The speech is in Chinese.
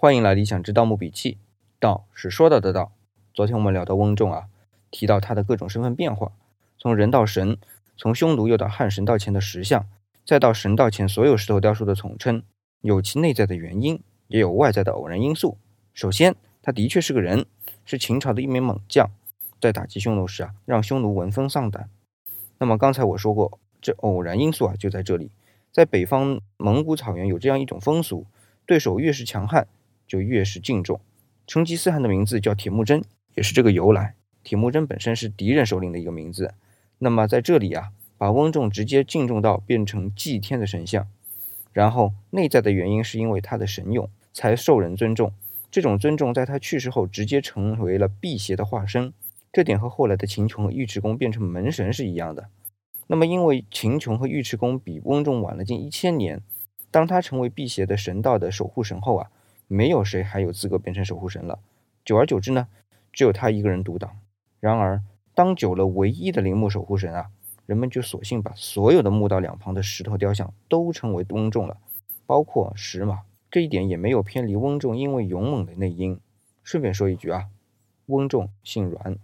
欢迎来理想之盗墓笔记。道是说到的道。昨天我们聊到翁仲啊，提到他的各种身份变化，从人到神，从匈奴又到汉神道前的石像，再到神道前所有石头雕塑的统称，有其内在的原因，也有外在的偶然因素。首先，他的确是个人，是秦朝的一名猛将，在打击匈奴时啊，让匈奴闻风丧胆。那么刚才我说过，这偶然因素啊就在这里，在北方蒙古草原有这样一种风俗，对手越是强悍，就越是敬重。成吉思汗的名字叫铁木真。也是这个由来，铁木真本身是敌人首领的一个名字。那么在这里啊，把翁仲直接敬重到变成祭天的神像，然后内在的原因是因为他的神勇才受人尊重。这种尊重在他去世后直接成为了辟邪的化身，这点和后来的秦琼和尉迟恭变成门神是一样的。那么因为秦琼和尉迟恭比翁仲晚了近一千年，当他成为辟邪的神道的守护神后啊，没有谁还有资格变成守护神了。久而久之呢？只有他一个人独当。然而，当久了唯一的陵墓守护神啊，人们就索性把所有的墓道两旁的石头雕像都称为翁仲了，包括石马。这一点也没有偏离翁仲因为勇猛的内因。顺便说一句啊，翁仲姓阮。